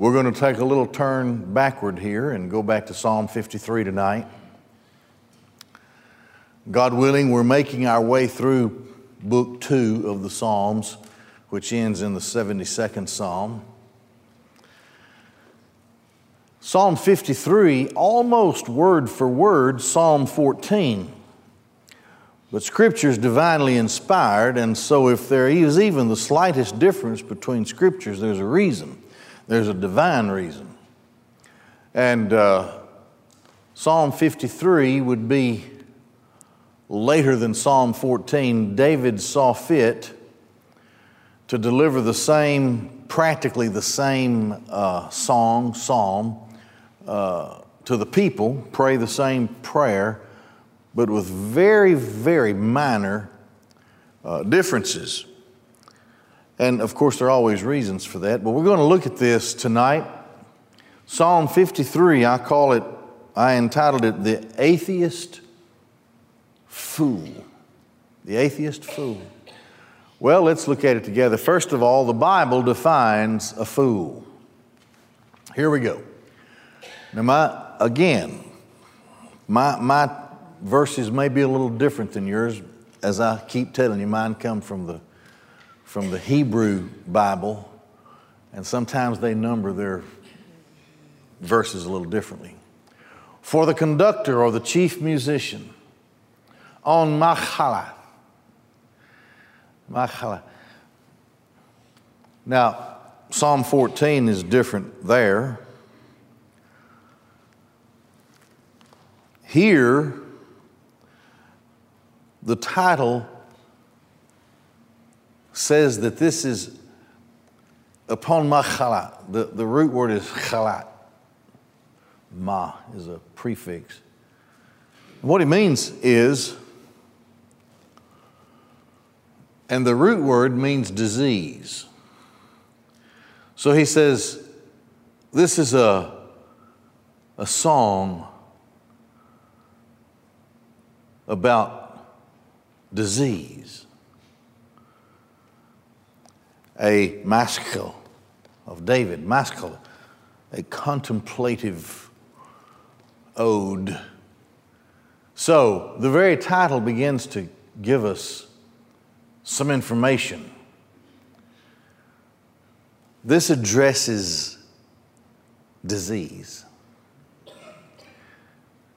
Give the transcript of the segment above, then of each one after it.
We're going to take a little turn backward here and go back to Psalm 53 tonight. God willing, we're making our way through book two of the Psalms, which ends in the 72nd Psalm. Psalm 53, almost word for word, Psalm 14. But Scripture is divinely inspired, and so if there is even the slightest difference between Scriptures, there's a reason. There's a divine reason. And uh, Psalm 53 would be later than Psalm 14. David saw fit to deliver the same, practically the same uh, song, psalm uh, to the people, pray the same prayer, but with very, very minor uh, differences. And of course, there are always reasons for that, but we're going to look at this tonight. Psalm 53, I call it, I entitled it The Atheist Fool. The Atheist Fool. Well, let's look at it together. First of all, the Bible defines a fool. Here we go. Now, my, again, my, my verses may be a little different than yours. As I keep telling you, mine come from the, from the Hebrew Bible, and sometimes they number their verses a little differently. For the conductor or the chief musician on Machala. Machala. Now, Psalm 14 is different there. Here, the title says that this is upon machala. The, the root word is chalat. Ma is a prefix. What it means is, and the root word means disease. So he says, this is a, a song about disease. A maskil of David, maskil, a contemplative ode. So the very title begins to give us some information. This addresses disease.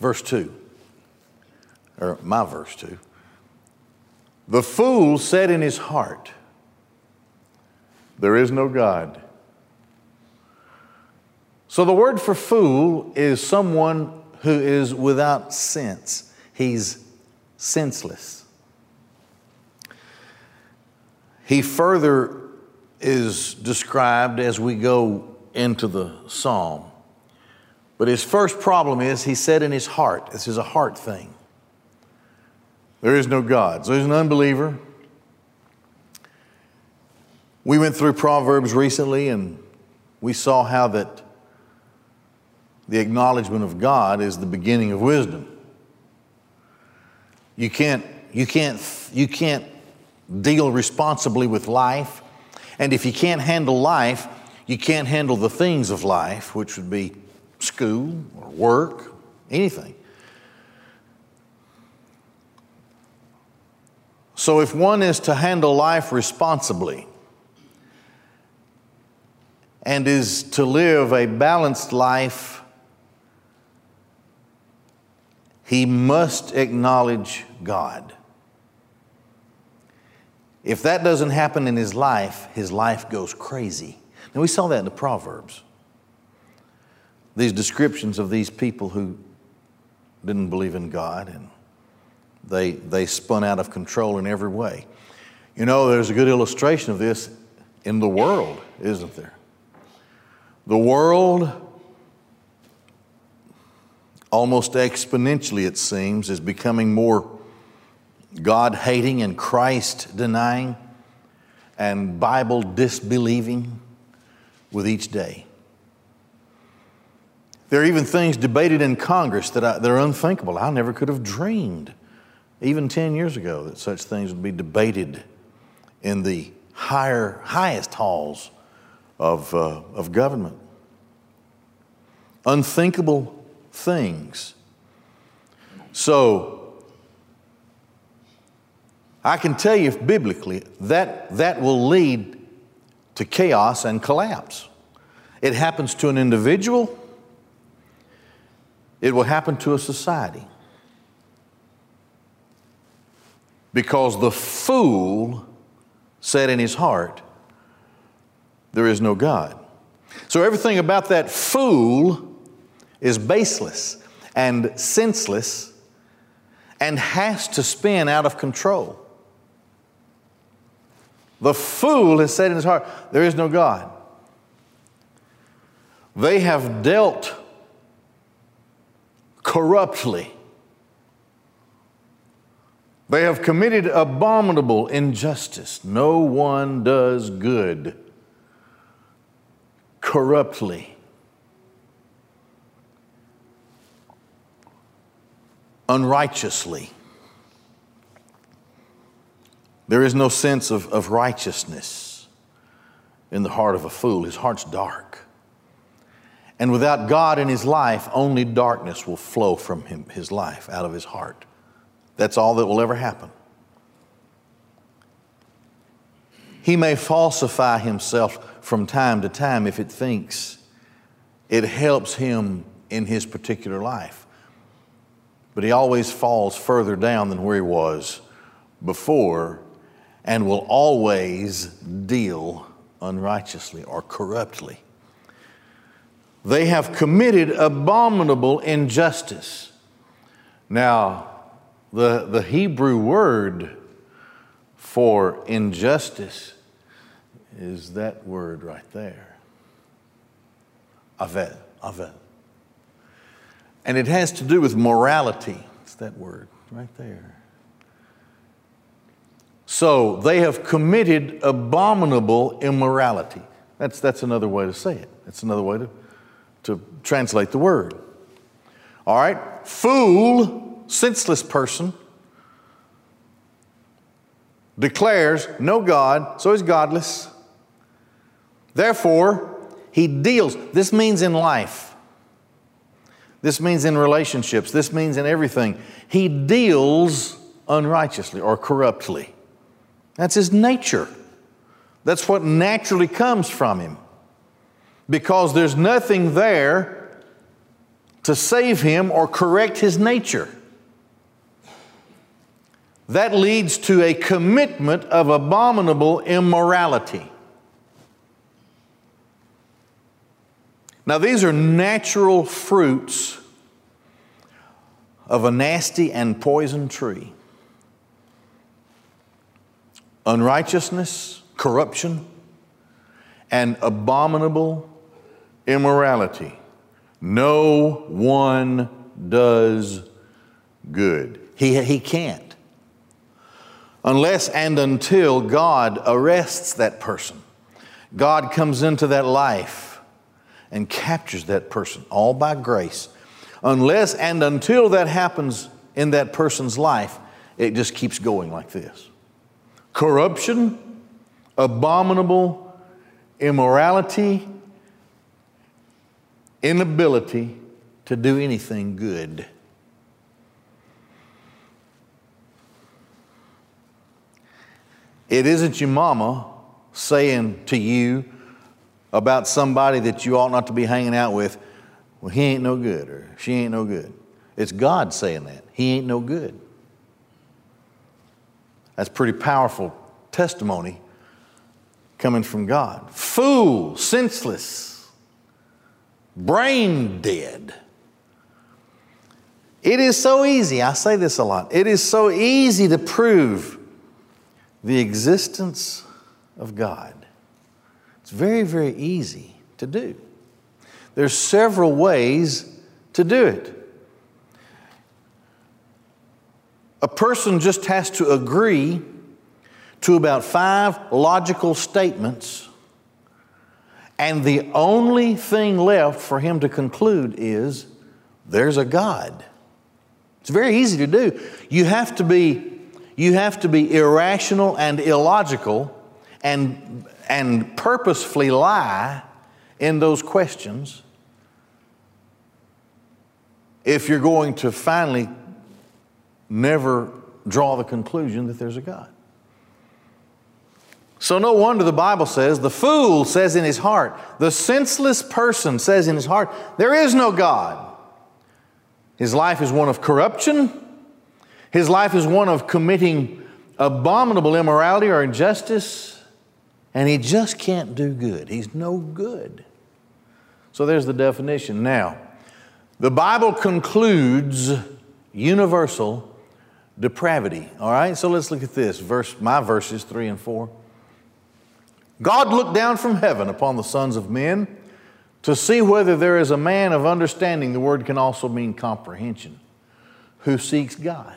Verse 2 or my verse 2. The fool said in his heart, There is no God. So the word for fool is someone who is without sense. He's senseless. He further is described as we go into the psalm. But his first problem is he said in his heart, this is a heart thing. There is no God. So he's an unbeliever. We went through Proverbs recently and we saw how that the acknowledgement of God is the beginning of wisdom. You can't, you can't, you can't deal responsibly with life. And if you can't handle life, you can't handle the things of life, which would be school or work, anything. So, if one is to handle life responsibly and is to live a balanced life, he must acknowledge God. If that doesn't happen in his life, his life goes crazy. Now, we saw that in the Proverbs. These descriptions of these people who didn't believe in God and they, they spun out of control in every way. You know, there's a good illustration of this in the world, isn't there? The world, almost exponentially, it seems, is becoming more God hating and Christ denying and Bible disbelieving with each day. There are even things debated in Congress that, I, that are unthinkable. I never could have dreamed even 10 years ago, that such things would be debated in the higher, highest halls of, uh, of government. unthinkable things. So, I can tell you biblically that that will lead to chaos and collapse. It happens to an individual, it will happen to a society. Because the fool said in his heart, There is no God. So everything about that fool is baseless and senseless and has to spin out of control. The fool has said in his heart, There is no God. They have dealt corruptly. They have committed abominable injustice. No one does good corruptly. Unrighteously. There is no sense of, of righteousness in the heart of a fool. His heart's dark. And without God in his life, only darkness will flow from him, his life, out of his heart. That's all that will ever happen. He may falsify himself from time to time if it thinks it helps him in his particular life. But he always falls further down than where he was before and will always deal unrighteously or corruptly. They have committed abominable injustice. Now, the, the Hebrew word for injustice is that word right there. Avel, avel. And it has to do with morality. It's that word right there. So they have committed abominable immorality. That's, that's another way to say it. That's another way to, to translate the word. All right? Fool, senseless person, declares no God, so he's godless. Therefore, he deals. This means in life. This means in relationships. This means in everything. He deals unrighteously or corruptly. That's his nature. That's what naturally comes from him. Because there's nothing there to save him or correct his nature. That leads to a commitment of abominable immorality. Now, these are natural fruits of a nasty and poison tree unrighteousness, corruption, and abominable immorality. No one does good. He, he can't. Unless and until God arrests that person, God comes into that life and captures that person, all by grace. Unless and until that happens in that person's life, it just keeps going like this corruption, abominable immorality, inability to do anything good. It isn't your mama saying to you, about somebody that you ought not to be hanging out with, well, he ain't no good or she ain't no good. It's God saying that. He ain't no good. That's pretty powerful testimony coming from God. Fool, senseless, brain dead. It is so easy, I say this a lot, it is so easy to prove the existence of God. It's very, very easy to do. There's several ways to do it. A person just has to agree to about five logical statements, and the only thing left for him to conclude is there's a God. It's very easy to do. You have to be, you have to be irrational and illogical and – and purposefully lie in those questions if you're going to finally never draw the conclusion that there's a God. So, no wonder the Bible says, the fool says in his heart, the senseless person says in his heart, there is no God. His life is one of corruption, his life is one of committing abominable immorality or injustice, and he just can't do good. He's no good. So, there's the definition. Now, the Bible concludes universal depravity. All right, so let's look at this. Verse, my verses three and four. God looked down from heaven upon the sons of men to see whether there is a man of understanding. The word can also mean comprehension, who seeks God.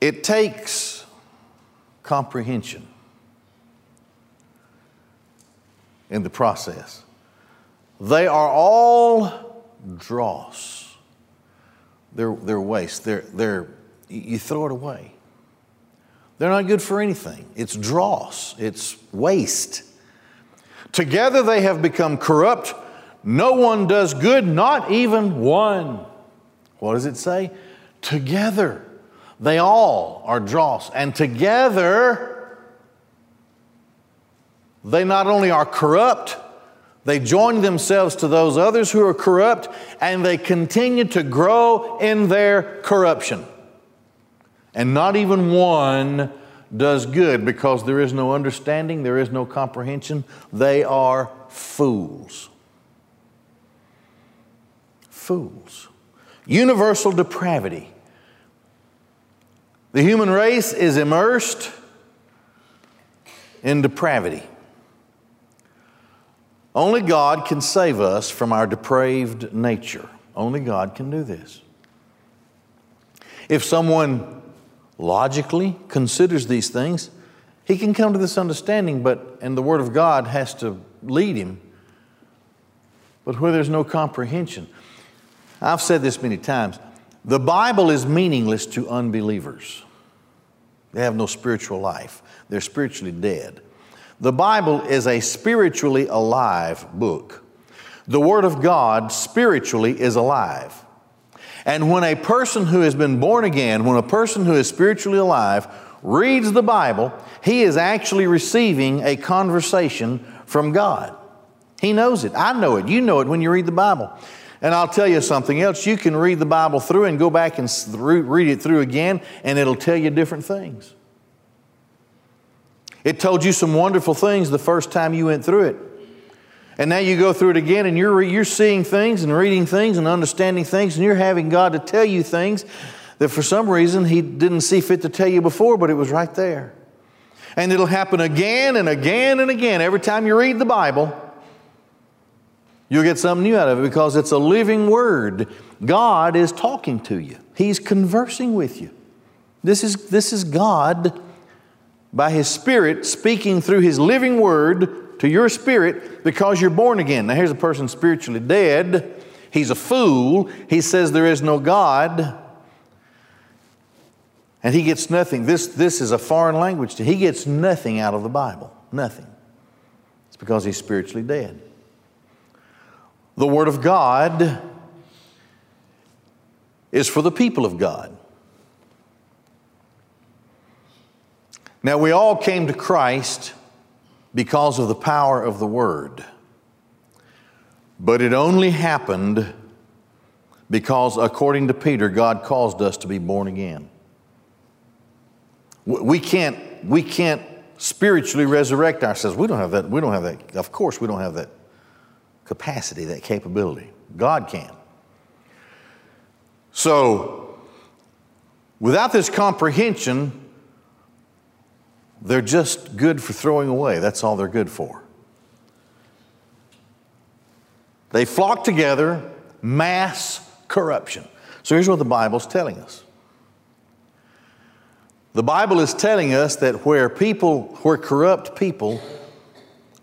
It takes comprehension in the process. They are all dross. They're, they're waste. They're, they're, you throw it away. They're not good for anything. It's dross, it's waste. Together they have become corrupt. No one does good, not even one. What does it say? Together. They all are dross. And together, they not only are corrupt, they join themselves to those others who are corrupt, and they continue to grow in their corruption. And not even one does good because there is no understanding, there is no comprehension. They are fools. Fools. Universal depravity. The human race is immersed in depravity. Only God can save us from our depraved nature. Only God can do this. If someone logically considers these things, he can come to this understanding, but, and the Word of God has to lead him. But where there's no comprehension, I've said this many times the Bible is meaningless to unbelievers. They have no spiritual life, they're spiritually dead. The Bible is a spiritually alive book. The Word of God spiritually is alive. And when a person who has been born again, when a person who is spiritually alive reads the Bible, he is actually receiving a conversation from God. He knows it. I know it. You know it when you read the Bible. And I'll tell you something else. You can read the Bible through and go back and read it through again, and it'll tell you different things. It told you some wonderful things the first time you went through it. And now you go through it again and you're, you're seeing things and reading things and understanding things, and you're having God to tell you things that for some reason He didn't see fit to tell you before, but it was right there. And it'll happen again and again and again. Every time you read the Bible, you'll get something new out of it because it's a living word. God is talking to you, He's conversing with you. This is, this is God by His Spirit speaking through His living word to your spirit because you're born again. Now, here's a person spiritually dead. He's a fool. He says there is no God. And he gets nothing. This, this is a foreign language to him. He gets nothing out of the Bible. Nothing. It's because he's spiritually dead. The Word of God is for the people of God. Now, we all came to Christ because of the power of the Word, but it only happened because, according to Peter, God caused us to be born again. We can't, we can't spiritually resurrect ourselves. We don't have that. We don't have that. Of course, we don't have that capacity, that capability. God can. So, without this comprehension, they're just good for throwing away. That's all they're good for. They flock together, mass corruption. So here's what the Bible's telling us. The Bible is telling us that where people, where corrupt people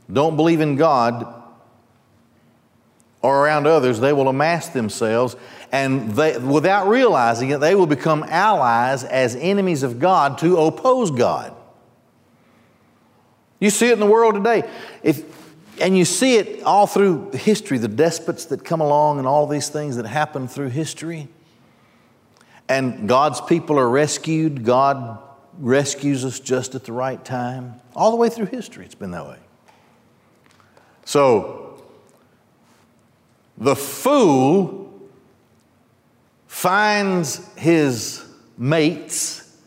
don't believe in God or around others, they will amass themselves and they, without realizing it, they will become allies as enemies of God to oppose God. You see it in the world today. If, And you see it all through history, the despots that come along and all these things that happen through history. And God's people are rescued. God rescues us just at the right time. All the way through history, it's been that way. So, the fool finds his mates,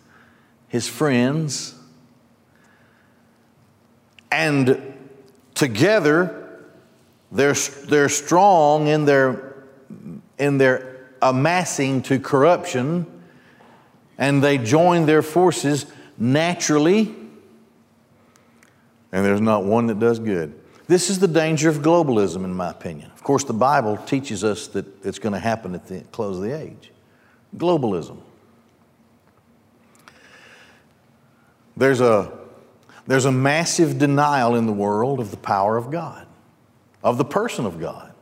his friends, and together they're, they're strong in their, in their amassing to corruption, and they join their forces naturally, and there's not one that does good. This is the danger of globalism, in my opinion. Of course, the Bible teaches us that it's going to happen at the close of the age. Globalism. There's a, there's a massive denial in the world of the power of God, of the person of God,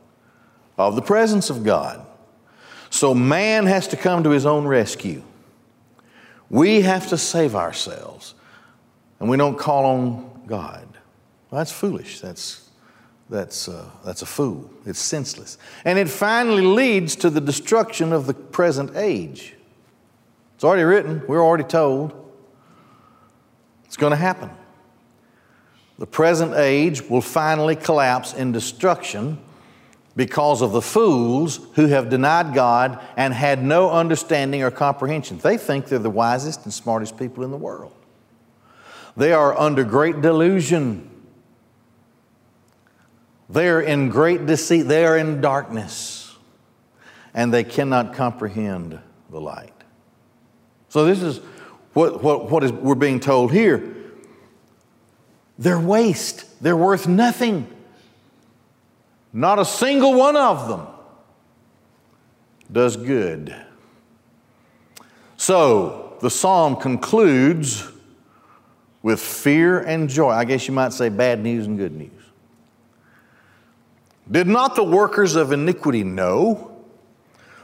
of the presence of God. So man has to come to his own rescue. We have to save ourselves, and we don't call on God. Well, that's foolish. That's, that's, uh, that's a fool. It's senseless. And it finally leads to the destruction of the present age. It's already written, we're already told. It's going to happen. The present age will finally collapse in destruction because of the fools who have denied God and had no understanding or comprehension. They think they're the wisest and smartest people in the world. They are under great delusion. They are in great deceit. They are in darkness. And they cannot comprehend the light. So, this is what, what, what is, we're being told here. They're waste, they're worth nothing. Not a single one of them does good. So the psalm concludes with fear and joy. I guess you might say bad news and good news. Did not the workers of iniquity know?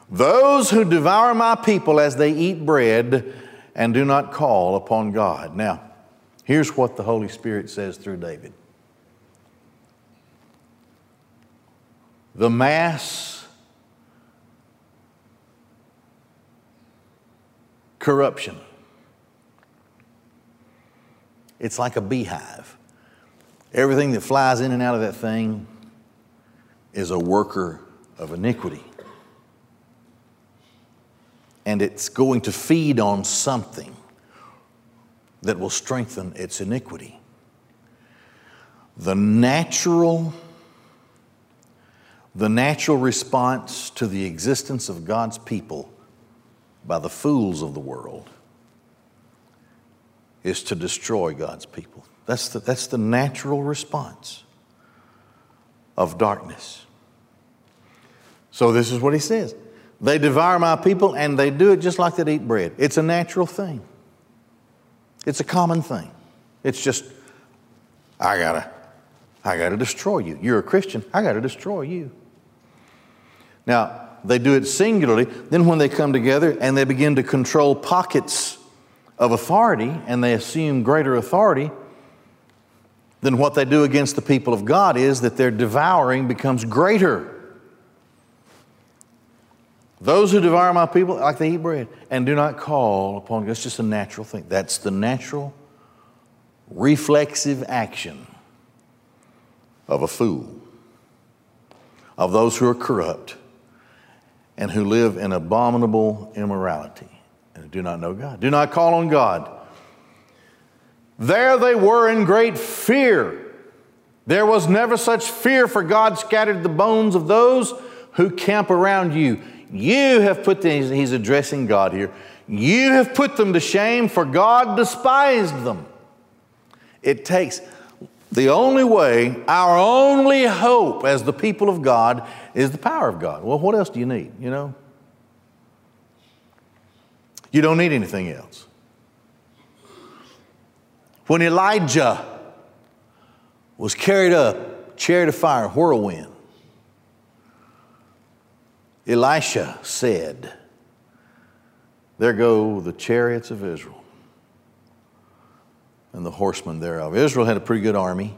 Those who devour my people as they eat bread and do not call upon God. Now, here's what the Holy Spirit says through David. the mass corruption. It's like a beehive. Everything that flies in and out of that thing is a worker of iniquity. And it's going to feed on something that will strengthen its iniquity. The natural the natural response to the existence of God's people by the fools of the world is to destroy God's people. That's the, that's the natural response of darkness. So, this is what he says They devour my people, and they do it just like they eat bread. It's a natural thing, it's a common thing. It's just, I gotta, I gotta destroy you. You're a Christian, I gotta destroy you. Now, they do it singularly. Then, when they come together and they begin to control pockets of authority and they assume greater authority, then what they do against the people of God is that their devouring becomes greater. Those who devour my people, like they eat bread, and do not call upon God. It's just a natural thing. That's the natural, reflexive action of a fool, of those who are corrupt and who live in abominable immorality and do not know God. Do not call on God. There they were in great fear. There was never such fear, for God scattered the bones of those who camp around you. You have put them, he's addressing God here. You have put them to shame, for God despised them. It takes the only way, our only hope as the people of God is the power of God. Well, what else do you need, you know? You don't need anything else. When Elijah was carried up, chariot of fire, whirlwind, Elisha said, There go the chariots of Israel and the horsemen thereof. Israel had a pretty good army.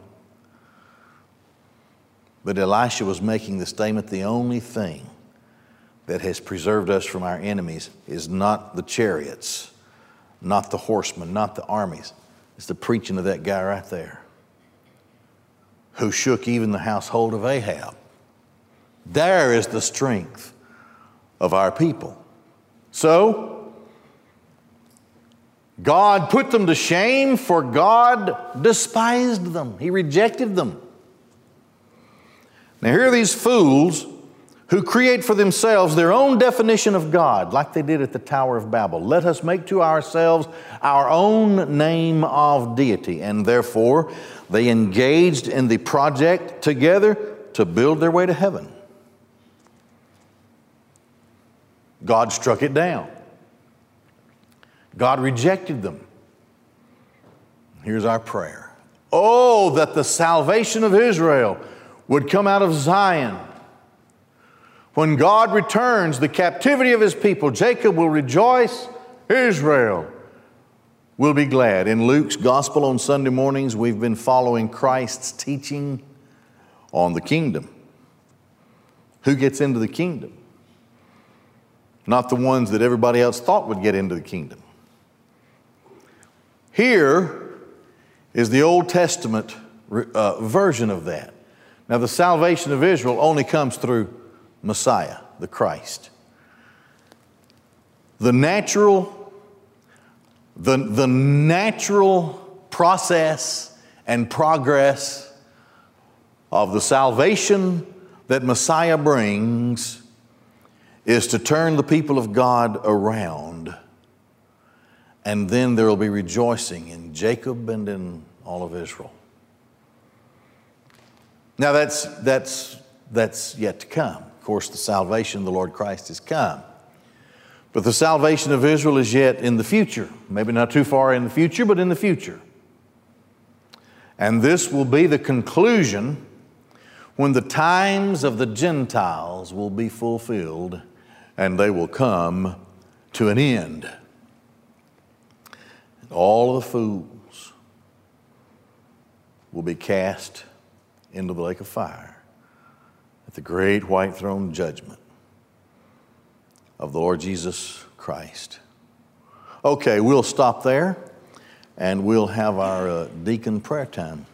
But Elisha was making the statement the only thing that has preserved us from our enemies is not the chariots, not the horsemen, not the armies. It's the preaching of that guy right there who shook even the household of Ahab. There is the strength of our people. So, God put them to shame, for God despised them. He rejected them. Now, here are these fools who create for themselves their own definition of God, like they did at the Tower of Babel. Let us make to ourselves our own name of deity. And therefore, they engaged in the project together to build their way to heaven. God struck it down. God rejected them. Here's our prayer. Oh, that the salvation of Israel would come out of Zion. When God returns the captivity of his people, Jacob will rejoice, Israel will be glad. In Luke's gospel on Sunday mornings, we've been following Christ's teaching on the kingdom. Who gets into the kingdom? Not the ones that everybody else thought would get into the kingdom. Here is the Old Testament uh, version of that. Now, the salvation of Israel only comes through Messiah, the Christ. The natural, the, the natural process and progress of the salvation that Messiah brings is to turn the people of God around. And then there will be rejoicing in Jacob and in all of Israel. Now that's, that's, that's yet to come. Of course, the salvation of the Lord Christ has come. But the salvation of Israel is yet in the future. Maybe not too far in the future, but in the future. And this will be the conclusion when the times of the Gentiles will be fulfilled and they will come to an end. All the fools will be cast into the lake of fire at the great white throne judgment of the Lord Jesus Christ. Okay, we'll stop there and we'll have our uh, deacon prayer time.